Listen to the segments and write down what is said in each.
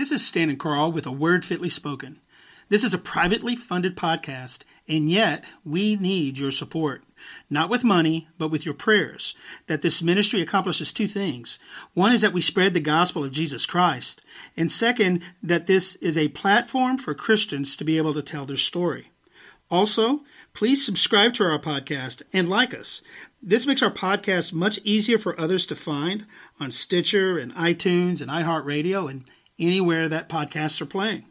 This is Stan and Carl with a word fitly spoken. This is a privately funded podcast, and yet we need your support. Not with money, but with your prayers, that this ministry accomplishes two things. One is that we spread the gospel of Jesus Christ, and second, that this is a platform for Christians to be able to tell their story. Also, please subscribe to our podcast and like us. This makes our podcast much easier for others to find on Stitcher and iTunes and iHeartRadio and anywhere that podcasts are playing.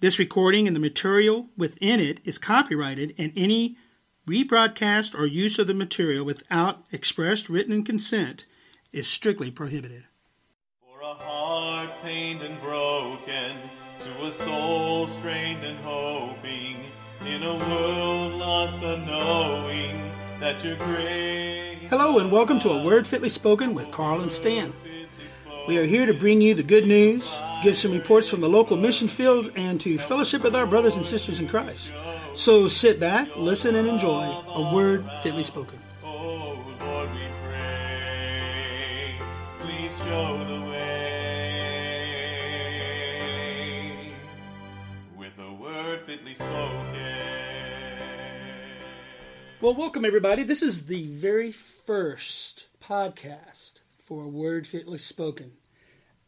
This recording and the material within it is copyrighted, and any rebroadcast or use of the material without expressed written consent is strictly prohibited. For a heart pained and broken, to a soul strained and hoping, in a world lost unknowing that your grace. Hello, and welcome to A Word Fitly Spoken with Carl and Stan. We are here to bring you the good news, give some reports from the local mission field, and to fellowship with our brothers and sisters in Christ. So sit back, listen, and enjoy A Word Fitly Spoken. Oh Lord, we pray, please show the way with a word fitly spoken. Well, welcome everybody. This is the very first podcast for A Word Fitly Spoken.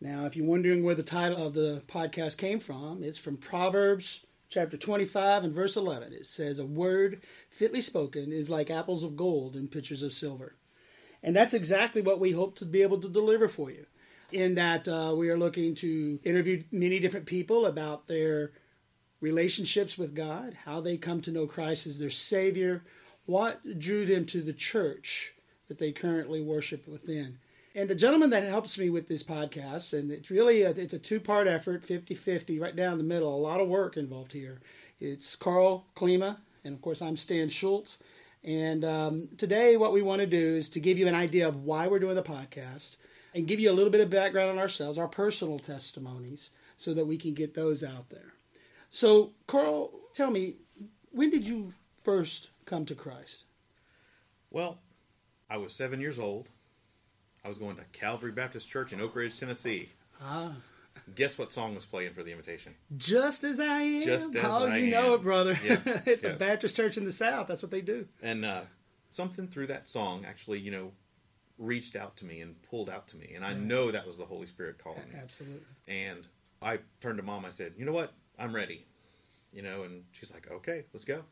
Now, if you're wondering where the title of the podcast came from, it's from Proverbs chapter 25 and verse 11. It says, A word fitly spoken is like apples of gold in pitchers of silver. And that's exactly what we hope to be able to deliver for you. In that uh, we are looking to interview many different people about their relationships with God, how they come to know Christ as their Savior, what drew them to the church that they currently worship within. And the gentleman that helps me with this podcast, and it's really a, it's a two part effort, 50-50, right down the middle. A lot of work involved here. It's Carl Klima, and of course I'm Stan Schultz. And um, today, what we want to do is to give you an idea of why we're doing the podcast, and give you a little bit of background on ourselves, our personal testimonies, so that we can get those out there. So, Carl, tell me, when did you first come to Christ? Well, I was seven years old. I was going to Calvary Baptist Church in Oak Ridge, Tennessee. Ah, Guess what song was playing for the invitation? just as I am. Just as oh, I you know it, brother. Yeah, it's a. Baptist church in the South. That's what they do. And uh, something through that song actually, you know, reached out to me and pulled out to me. And I know that was the Holy Spirit calling me. Absolutely. And I turned to mom. I said, "You know what? I'm ready." You know, and she's like, "Okay, let's go."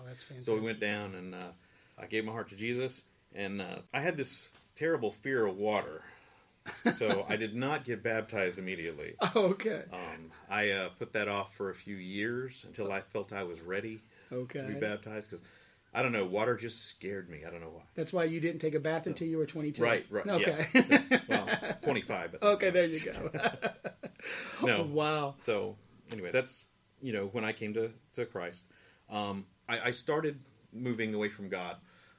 Oh, that's fantastic. So we went down, and uh, I gave my heart to Jesus. And uh, I had this terrible fear of water, so I did not get baptized immediately. Oh, okay. Um, I uh, put that off for a few years until I felt I was ready Okay. to be baptized because I don't know, water just scared me. I don't know why. That's why you didn't take a bath until you were 22. Right, right. Okay. Yeah. well, 25. But okay, there you go. no. wow. So anyway, that's you know when I came to to Christ, um, I, I started moving away from God.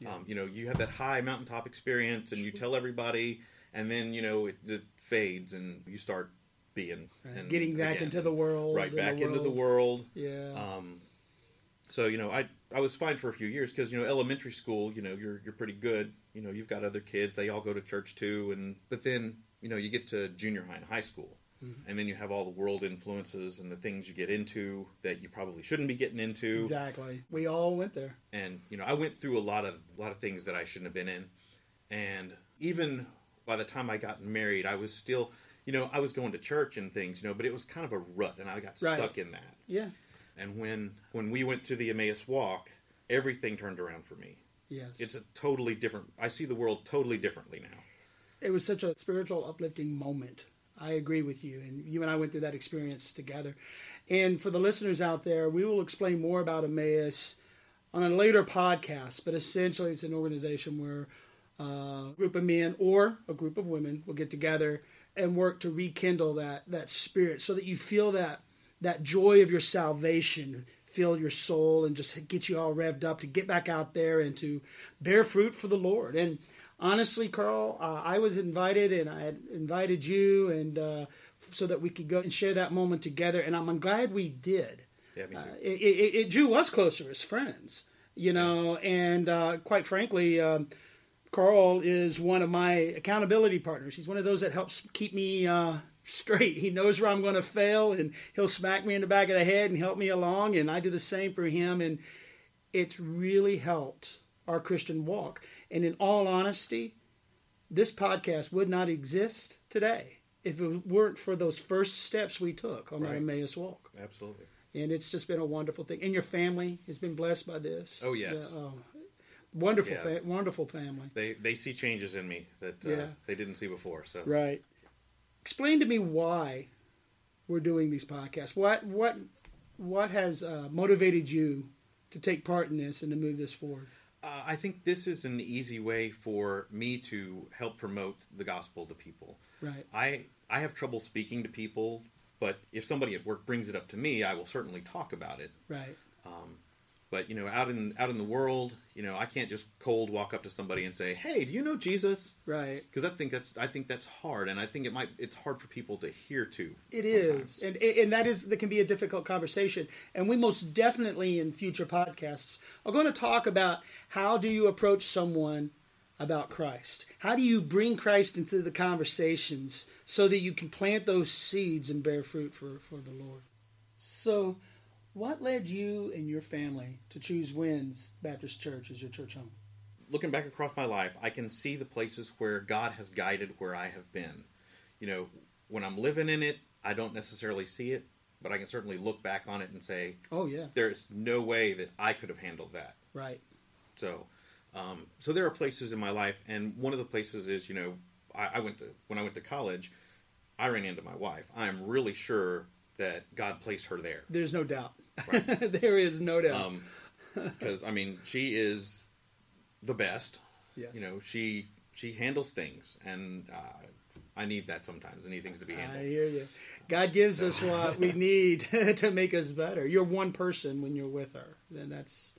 Um, you know, you have that high mountaintop experience, and you tell everybody, and then you know it, it fades, and you start being and Getting back again. into the world. right back the into the world. world. Yeah. Um, so you know, I I was fine for a few years because you know elementary school, you know, you're you're pretty good. You know, you've got other kids; they all go to church too. And but then you know, you get to junior high and high school, Mm-hmm. and then you have all the world influences and the things you get into that you probably shouldn't be getting into. exactly. We all went there. And you know, I went through a lot of a lot of things that I shouldn't have been in, and even by the time I got married, I was still. You know, I was going to church and things, you know, but it was kind of a rut, and I got Right. stuck in that. Yeah. And when when we went to the Emmaus walk, everything turned around for me. Yes. It's a totally different. I see the world totally differently now. it was such a spiritual uplifting moment. I agree with you, and you and I went through that experience together. And for the listeners out there, we will explain more about Emmaus on a later podcast. But essentially, it's an organization where uh, a group of men or a group of women will get together and work to rekindle that that spirit, so that you feel that that joy of your salvation fill your soul and just get you all revved up to get back out there and to bear fruit for the Lord. And honestly, Carl, uh, I was invited and I had invited you and uh, so that we could go and share that moment together. And I'm glad we did. Yeah, me too. Uh, it, it, it drew us closer as friends, you know, and uh, quite frankly, um, Carl is one of my accountability partners. He's one of those that helps keep me uh, straight. He knows where I'm going to fail, and he'll smack me in the back of the head and help me along. And I do the same for him, and it's really helped our Christian walk. And in all honesty, this podcast would not exist today if it weren't for those first steps we took on that Right. Emmaus walk. Absolutely. And it's just been a wonderful thing. And your family has been blessed by this. Oh, yes. Yeah, oh, wonderful, Yeah. fa- wonderful family. They they see changes in me that uh, Yeah. they didn't see before. So Right. Explain to me why we're doing these podcasts. What what what has uh, motivated you to take part in this and to move this forward? Uh, I think this is an easy way for me to help promote the gospel to people. Right. I I have trouble speaking to people, but if somebody at work brings it up to me, I will certainly talk about it. Right. But you know, out in out in the world, you know, I can't just cold walk up to somebody and say, "Hey, do you know Jesus?" Right. Because I think that's I think that's hard, and I think it might it's hard for people to hear too. It sometimes. is, and and that is that can be a difficult conversation. And we most definitely in future podcasts are going to talk about how do you approach someone about Christ? How do you bring Christ into the conversations so that you can plant those seeds and bear fruit for for the Lord? So, what led you and your family to choose Winds Baptist Church as your church home? looking back across my life, I can see the places where God has guided where I have been. You know, when I'm living in it, I don't necessarily see it, but I can certainly look back on it and say, Oh yeah, there's no way that I could have handled that. right. So, um, so there are places in my life, and one of the places is, you know, I, I went to when I went to college, I ran into my wife. I'm really sure that God placed her there. There's no doubt. there is no doubt. Um, because I mean, she is the best. yes. You know, she she handles things, and uh, I need that sometimes. I need things to be handled. I hear you. God gives us what we need to make us better. You're one person when you're with her. Then that's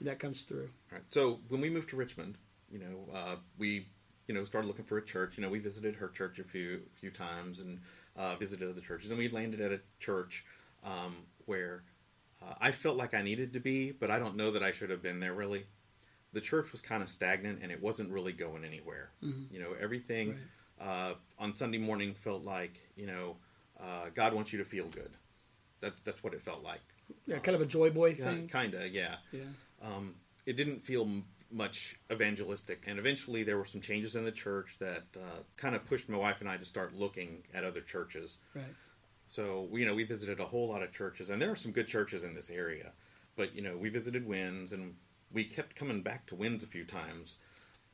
that comes through. Right. So when we moved to Richmond, you know, uh, we you know started looking for a church. You know, we visited her church a few few times and uh, visited other churches, and we landed at a church um, where uh, I felt like I needed to be, but I don't know that I should have been there really. The church was kind of stagnant, and it wasn't really going anywhere. You know, everything uh, on Sunday morning felt like you know uh, God wants you to feel good. That, that's what it felt like. Yeah, kind of a joy boy thing. kind of, yeah Yeah. um, it didn't feel m- much evangelistic. And eventually, there were some changes in the church that uh, kind of pushed my wife and I to start looking at other churches. Right. So, you know, we visited a whole lot of churches, and there are some good churches in this area. But you know, we visited Winds, and we kept coming back to Winds a few times.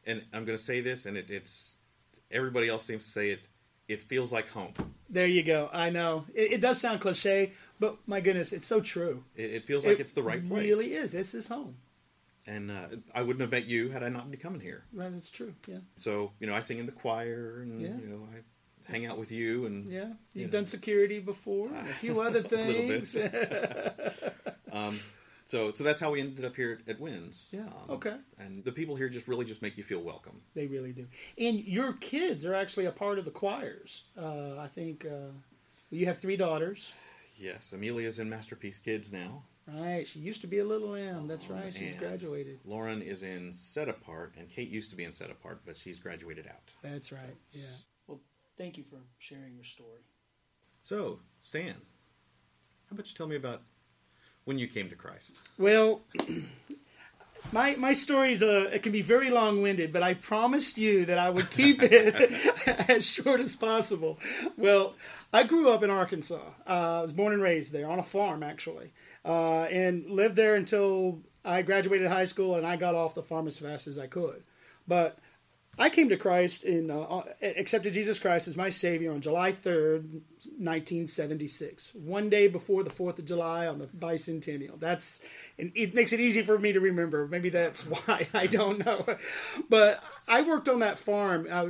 And I'm going to say this, and it, it's everybody else seems to say it. It feels like home. There you go. I know it, it does sound cliche, but my goodness, it's so true. It, it feels like it's the right place. It Really is. This is home. And uh, I wouldn't have met you had I not been coming here. Right. That's true. Yeah. So you know, I sing in the choir, and Yeah. you know, I hang out with you, and Yeah. You've You know. done security before. a few other little bit. things. um, so so that's how we ended up here at, at Winds. Yeah, Um, okay. And the people here just really just make you feel welcome. They really do. And your kids are actually a part of the choirs. Uh, I think uh, you have three daughters. Yes, Amelia's in Masterpiece Kids now. Right. She used to be a little lamb. That's right. She's and graduated. Lauren is in Set Apart, and Kate used to be in Set Apart, but she's graduated out. That's right. Yeah. Well, thank you for sharing your story. So Stan, how about you tell me about when you came to Christ? Well, my my story is a it can be very long winded, but I promised you that I would keep it as short as possible. Well, I grew up in Arkansas. Uh, I was born and raised there on a farm, actually, uh, and lived there until I graduated high school and I got off the farm as fast as I could. But I came to Christ in uh, accepted Jesus Christ as my Savior on July third, nineteen seventy six. One day before the Fourth of July on the bicentennial. That's and it makes it easy for me to remember. Maybe that's why I don't know. But I worked on that farm. Uh,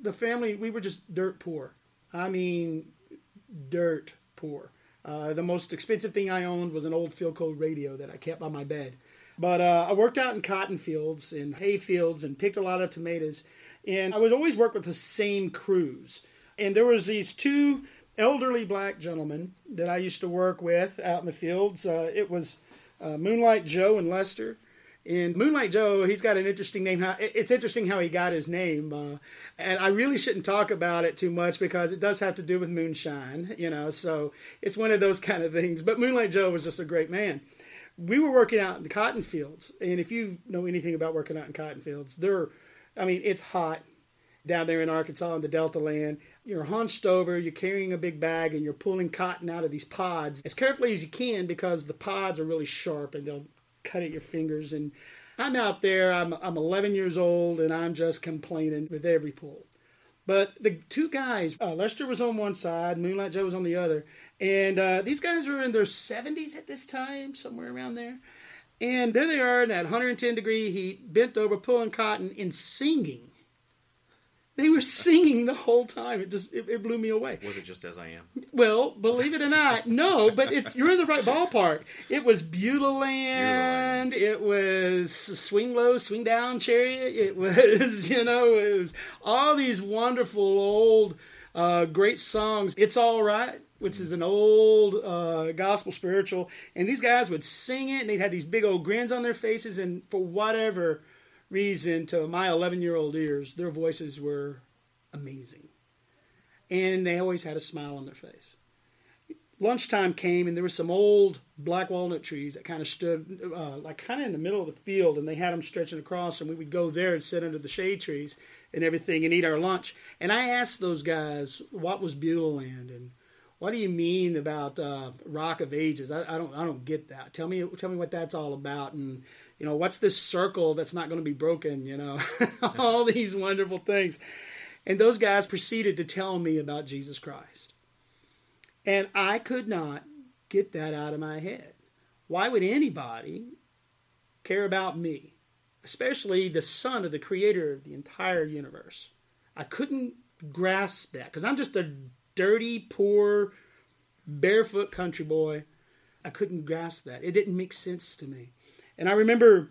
the family we were just dirt poor. I mean, dirt poor. Uh, the most expensive thing I owned was an old field radio that I kept by my bed. But uh, I worked out in cotton fields and hay fields and picked a lot of tomatoes. And I would always work with the same crews. And there was these two elderly black gentlemen that I used to work with out in the fields. Uh, it was uh, Moonlight Joe and Lester. And Moonlight Joe, he's got an interesting name. It's interesting how he got his name, uh, and I really shouldn't talk about it too much because it does have to do with moonshine, you know. So it's one of those kind of things. But Moonlight Joe was just a great man. We were working out in the cotton fields, and if you know anything about working out in cotton fields, they're, I mean, it's hot down there in Arkansas in the Delta land. You're hunched over, you're carrying a big bag, and you're pulling cotton out of these pods as carefully as you can because the pods are really sharp and they'll cut at your fingers. And I'm out there, I'm, I'm 11 years old, and I'm just complaining with every pull. But the two guys, uh, Lester was on one side, Moonlight Joe was on the other. And uh, these guys were in their 70s at this time, somewhere around there. And there they are in that 110 degree heat, bent over, pulling cotton and singing they were singing the whole time. It just it, it, blew me away. Was it just as I am? Well, believe it or not, no. But it's you're in the right ballpark. It was Beulah It was Swing Low, Swing Down Chariot. It was you know it was all these wonderful old uh, great songs. It's all right which is an old uh, gospel spiritual. And these guys would sing it, and they'd have these big old grins on their faces. And for whatever reason to my 11 year old ears, their voices were amazing. And they always had a smile on their face. Lunchtime came, and there were some old black walnut trees that kind of stood, uh, like kind of in the middle of the field, and they had them stretching across, and we would go there and sit under the shade trees and everything and eat our lunch. And I asked those guys what was Beulah Land and what do you mean about uh, Rock of Ages? I, I, don't I don't get that. Tell me tell me what that's all about. And you know, what's this circle that's not going to be broken, you know, all these wonderful things. And those guys proceeded to tell me about Jesus Christ. And I could not get that out of my head. Why would anybody care about me, especially the son of the creator of the entire universe? I couldn't grasp that because I'm just a dirty, poor, barefoot country boy. I couldn't grasp that. It didn't make sense to me. And I remember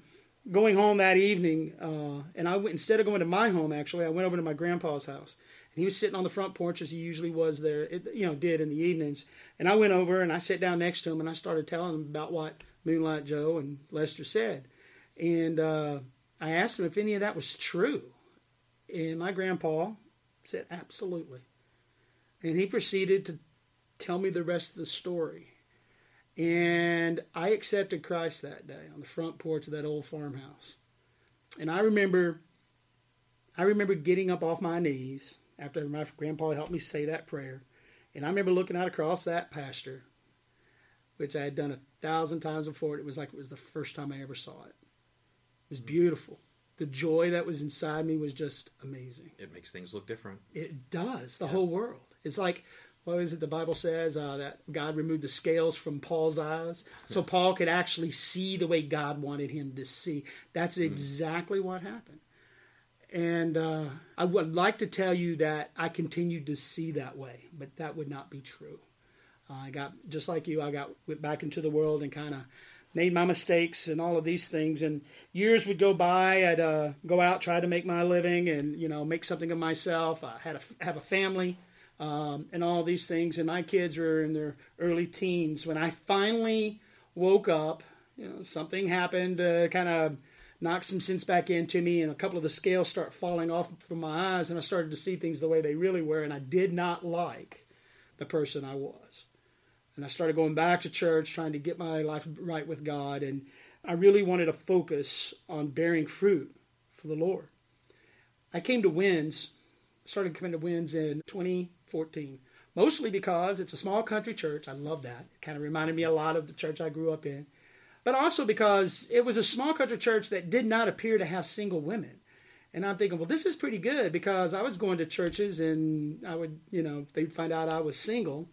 going home that evening, uh, and I went instead of going to my home. Actually, I went over to my grandpa's house, and he was sitting on the front porch as he usually was there. It, you know, did in the evenings. And I went over and I sat down next to him, and I started telling him about what Moonlight Joe and Lester said, and uh, I asked him if any of that was true, and my grandpa said absolutely, and he proceeded to tell me the rest of the story. And I accepted Christ that day on the front porch of that old farmhouse. And I remember I remember getting up off my knees after my grandpa helped me say that prayer. And I remember looking out across that pasture, which I had done a thousand times before. It was like it was the first time I ever saw it. It was beautiful. The joy that was inside me was just amazing. It makes things look different. It does. The yeah. whole world. It's like what is it the Bible says uh, that God removed the scales from Paul's eyes so Paul could actually see the way God wanted him to see. That's hmm. exactly what happened. And uh, I would like to tell you that I continued to see that way, but that would not be true. Uh, I got just like you. I got went back into the world and kind of made my mistakes and all of these things. And years would go by. I'd uh, go out, try to make my living, and you know, make something of myself. I had a have a family um, and all these things. And my kids were in their early teens when I finally woke up. You know, something happened to kind of knock some sense back into me, and a couple of the scales start falling off from my eyes, and I started to see things the way they really were, and I did not like the person I was. And I started going back to church, trying to get my life right with God, and I really wanted to focus on bearing fruit for the Lord. I came to Wins, started coming to Wins in 2014, Mostly because it's a small country church. I love that. It kind of reminded me a lot of the church I grew up in. But also because it was a small country church that did not appear to have single women. And I'm thinking, well, this is pretty good because I was going to churches and I would, you know, they'd find out I was single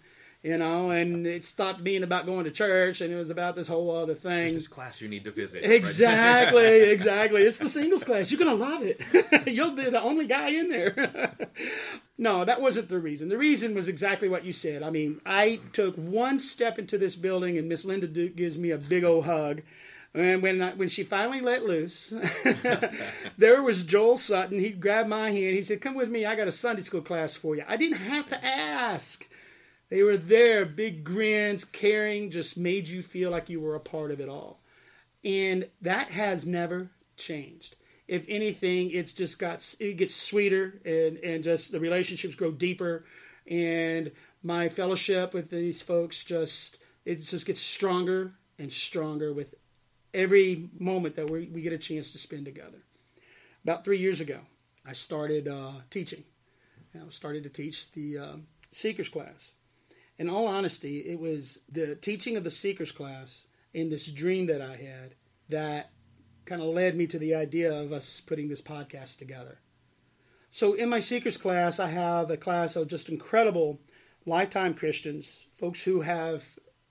you know, and it stopped being about going to church, and it was about this whole other thing. It's this class you need to visit. Exactly, right? exactly. It's the singles class. You're gonna love it. You'll be the only guy in there. no, that wasn't the reason. The reason was exactly what you said. I mean, I took one step into this building, and Miss Linda Duke gives me a big old hug. And when I, when she finally let loose, there was Joel Sutton. He grabbed my hand. He said, "Come with me. I got a Sunday school class for you." I didn't have to ask. They were there, big grins, caring, just made you feel like you were a part of it all. And that has never changed. If anything, it's just got it gets sweeter and and just the relationships grow deeper and my fellowship with these folks just it just gets stronger and stronger with every moment that we, we get a chance to spend together. About three years ago, I started uh, teaching. I started to teach the um, Seekers class. In all honesty, it was the teaching of the Seekers class and this dream that I had that kind of led me to the idea of us putting this podcast together. So, in my Seekers class, I have a class of just incredible lifetime Christians, folks who have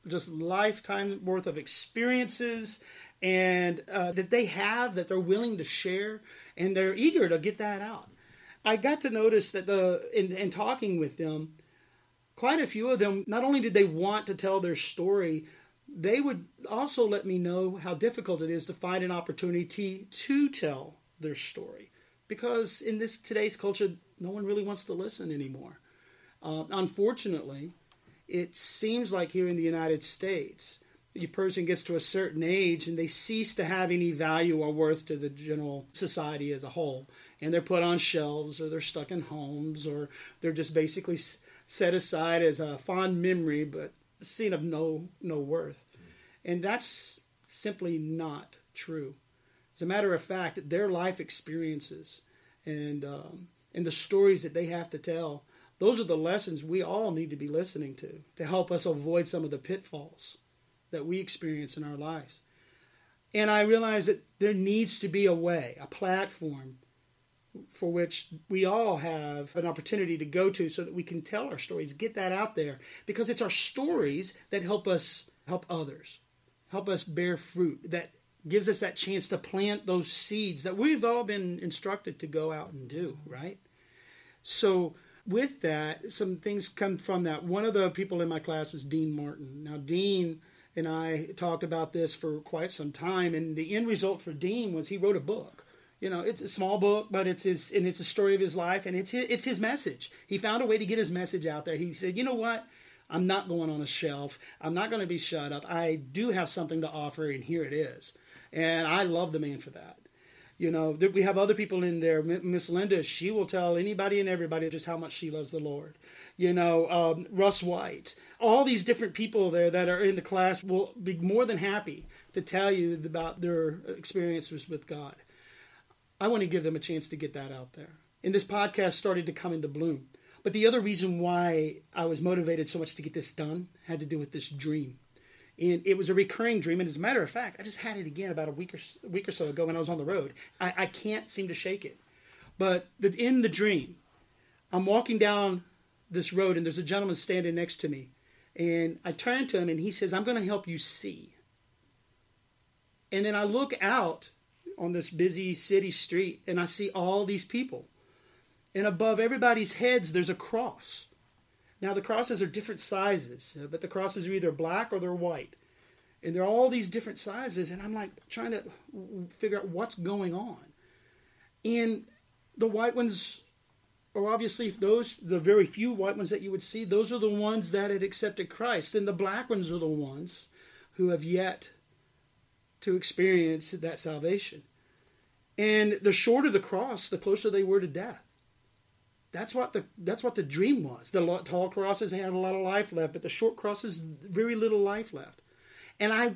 just lifetime worth of experiences and uh, that they have that they're willing to share and they're eager to get that out. I got to notice that the in, in talking with them, quite a few of them not only did they want to tell their story, they would also let me know how difficult it is to find an opportunity to tell their story. Because in this today's culture no one really wants to listen anymore. Uh, unfortunately it seems like here in the united states a person gets to a certain age and they cease to have any value or worth to the general society as a whole. And they're put on shelves or they're stuck in homes or they're just basically set aside as a fond memory but seen of no no worth and that's simply not true as a matter of fact their life experiences and um, and the stories that they have to tell those are the lessons we all need to be listening to to help us avoid some of the pitfalls that we experience in our lives. And I realize that there needs to be a way, a platform for which we all have an opportunity to go to so that we can tell our stories, get that out there, because it's our stories that help us help others, help us bear fruit, that gives us that chance to plant those seeds that we've all been instructed to go out and do, right? So, with that, some things come from that. One of the people in my class was Dean Martin. Now, Dean and I talked about this for quite some time, and the end result for Dean was he wrote a book. You know, it's a small book, but it's his and it's a story of his life, and it's his, it's his message. He found a way to get his message out there. He said, "You know what? I'm not going on a shelf. I'm not going to be shut up. I do have something to offer, and here it is." And I love the man for that. You know, we have other people in there. Miss Linda, she will tell anybody and everybody just how much she loves the Lord. You know, um, Russ White, all these different people there that are in the class will be more than happy to tell you about their experiences with God. I want to give them a chance to get that out there. And this podcast started to come into bloom. But the other reason why I was motivated so much to get this done had to do with this dream. And it was a recurring dream. And as a matter of fact, I just had it again about a week or, week or so ago when I was on the road. I, I can't seem to shake it. But the, in the dream, I'm walking down this road and there's a gentleman standing next to me. And I turn to him and he says, I'm going to help you see. And then I look out on this busy city street and I see all these people. And above everybody's heads, there's a cross. Now, the crosses are different sizes, uh, but the crosses are either black or they're white. And they're all these different sizes. And I'm like trying to figure out what's going on. And the white ones or obviously those the very few white ones that you would see those are the ones that had accepted christ and the black ones are the ones who have yet to experience that salvation and the shorter the cross the closer they were to death that's what the that's what the dream was the tall crosses had a lot of life left but the short crosses very little life left and i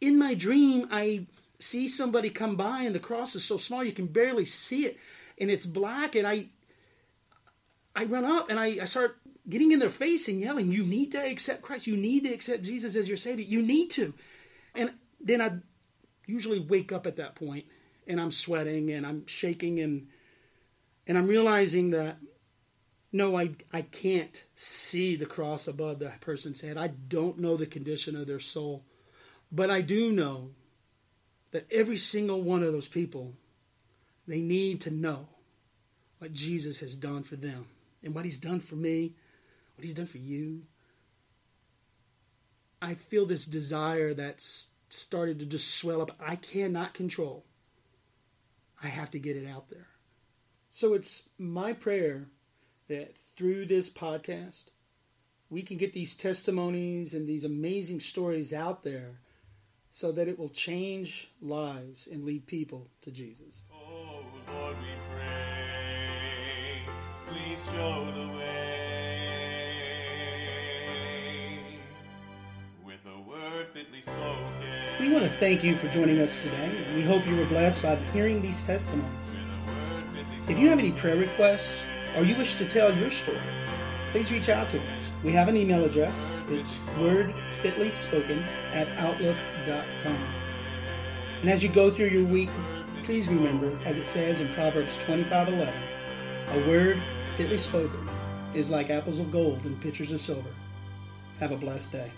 in my dream i see somebody come by and the cross is so small you can barely see it and it's black and i I run up and I, I start getting in their face and yelling, You need to accept Christ. You need to accept Jesus as your Savior. You need to. And then I usually wake up at that point and I'm sweating and I'm shaking and and I'm realizing that no, I I can't see the cross above the person's head. I don't know the condition of their soul. But I do know that every single one of those people, they need to know what Jesus has done for them and what He's done for me, what He's done for you. I feel this desire that's started to just swell up. I cannot control. I have to get it out there. So it's my prayer that through this podcast, we can get these testimonies and these amazing stories out there so that it will change lives and lead people to Jesus. Oh Lord, We want to thank you for joining us today, and we hope you were blessed by hearing these testimonies. If you have any prayer requests or you wish to tell your story, please reach out to us. We have an email address. It's wordfitlyspoken at outlook.com. And as you go through your week, please remember, as it says in Proverbs 25:11, a word fitly spoken is like apples of gold in pitchers of silver. Have a blessed day.